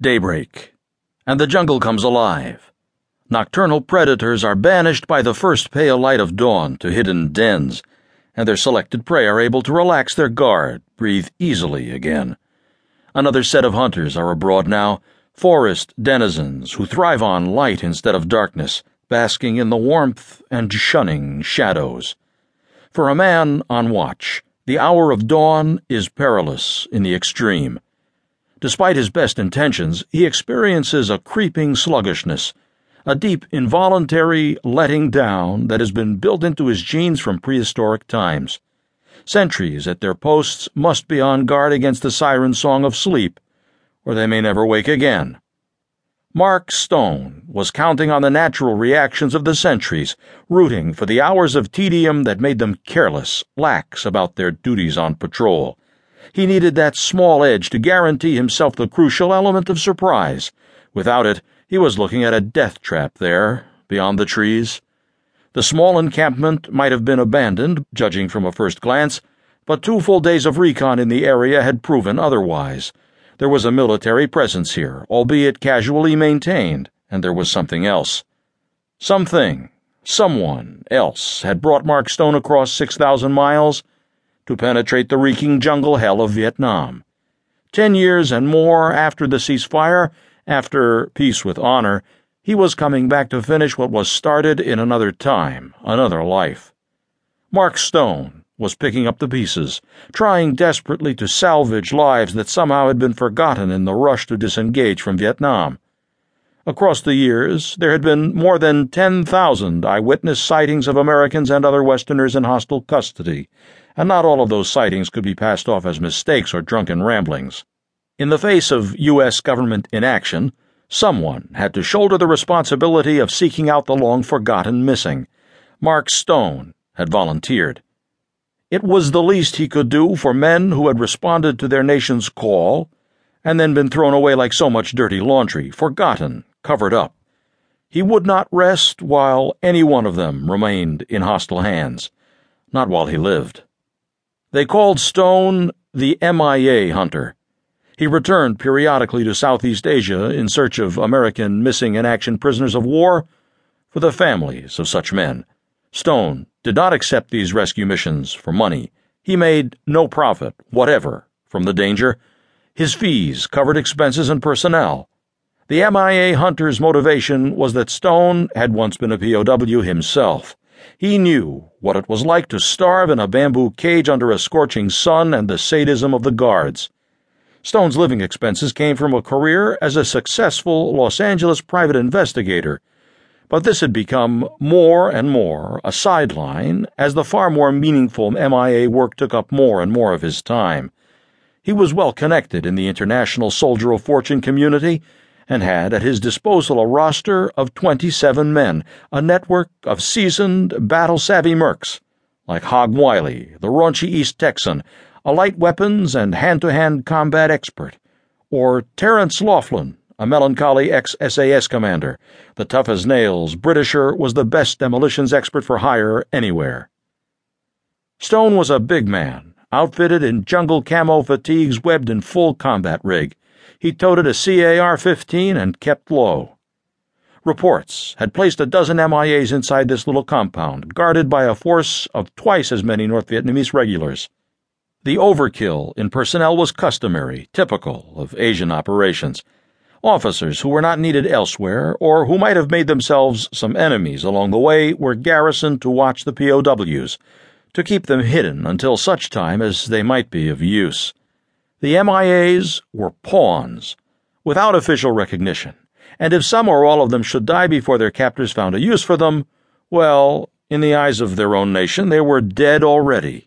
Daybreak, and the jungle comes alive. Nocturnal predators are banished by the first pale light of dawn to hidden dens, and their selected prey are able to relax their guard, breathe easily again. Another set of hunters are abroad now, forest denizens who thrive on light instead of darkness, basking in the warmth and shunning shadows. For a man on watch, the hour of dawn is perilous in the extreme. Despite his best intentions, he experiences a creeping sluggishness, a deep involuntary letting down that has been built into his genes from prehistoric times. Sentries at their posts must be on guard against the siren song of sleep, or they may never wake again. Mark Stone was counting on the natural reactions of the sentries, rooting for the hours of tedium that made them careless, lax about their duties on patrol. He needed that small edge to guarantee himself the crucial element of surprise. Without it, he was looking at a death trap there, beyond the trees. The small encampment might have been abandoned, judging from a first glance, but two full days of recon in the area had proven otherwise. There was a military presence here, albeit casually maintained, and there was something else. Something, someone else had brought Mark Stone across 6,000 miles to penetrate the reeking jungle hell of Vietnam. Ten years and more after the ceasefire, after peace with honor, he was coming back to finish what was started in another time, another life. Mark Stone was picking up the pieces, trying desperately to salvage lives that somehow had been forgotten in the rush to disengage from Vietnam. Across the years, there had been more than 10,000 eyewitness sightings of Americans and other Westerners in hostile custody, and not all of those sightings could be passed off as mistakes or drunken ramblings. In the face of U.S. government inaction, someone had to shoulder the responsibility of seeking out the long forgotten missing. Mark Stone had volunteered. It was the least he could do for men who had responded to their nation's call and then been thrown away like so much dirty laundry, forgotten, covered up. He would not rest while any one of them remained in hostile hands, not while he lived. They called Stone the MIA hunter. He returned periodically to Southeast Asia in search of American missing in action prisoners of war for the families of such men. Stone did not accept these rescue missions for money. He made no profit whatever from the danger. His fees covered expenses and personnel. The MIA hunter's motivation was that Stone had once been a POW himself. He knew what it was like to starve in a bamboo cage under a scorching sun and the sadism of the guards. Stone's living expenses came from a career as a successful Los Angeles private investigator, but this had become more and more a sideline as the far more meaningful MIA work took up more and more of his time. He was well connected in the international soldier of fortune community and had at his disposal a roster of 27 men, a network of seasoned, battle savvy mercs, like Hog Wiley, the raunchy East Texan, a light weapons and hand to hand combat expert, or Terrance Loughlin, a melancholy ex SAS commander. The tough as nails Britisher was the best demolitions expert for hire anywhere. Stone was a big man, outfitted in jungle camo fatigues webbed in full combat rig. He toted a CAR 15 and kept low. Reports had placed a dozen MIAs inside this little compound, guarded by a force of twice as many North Vietnamese regulars. The overkill in personnel was customary, typical of Asian operations. Officers who were not needed elsewhere, or who might have made themselves some enemies along the way, were garrisoned to watch the POWs, to keep them hidden until such time as they might be of use. The MIAs were pawns, without official recognition, and if some or all of them should die before their captors found a use for them, well, in the eyes of their own nation, they were dead already.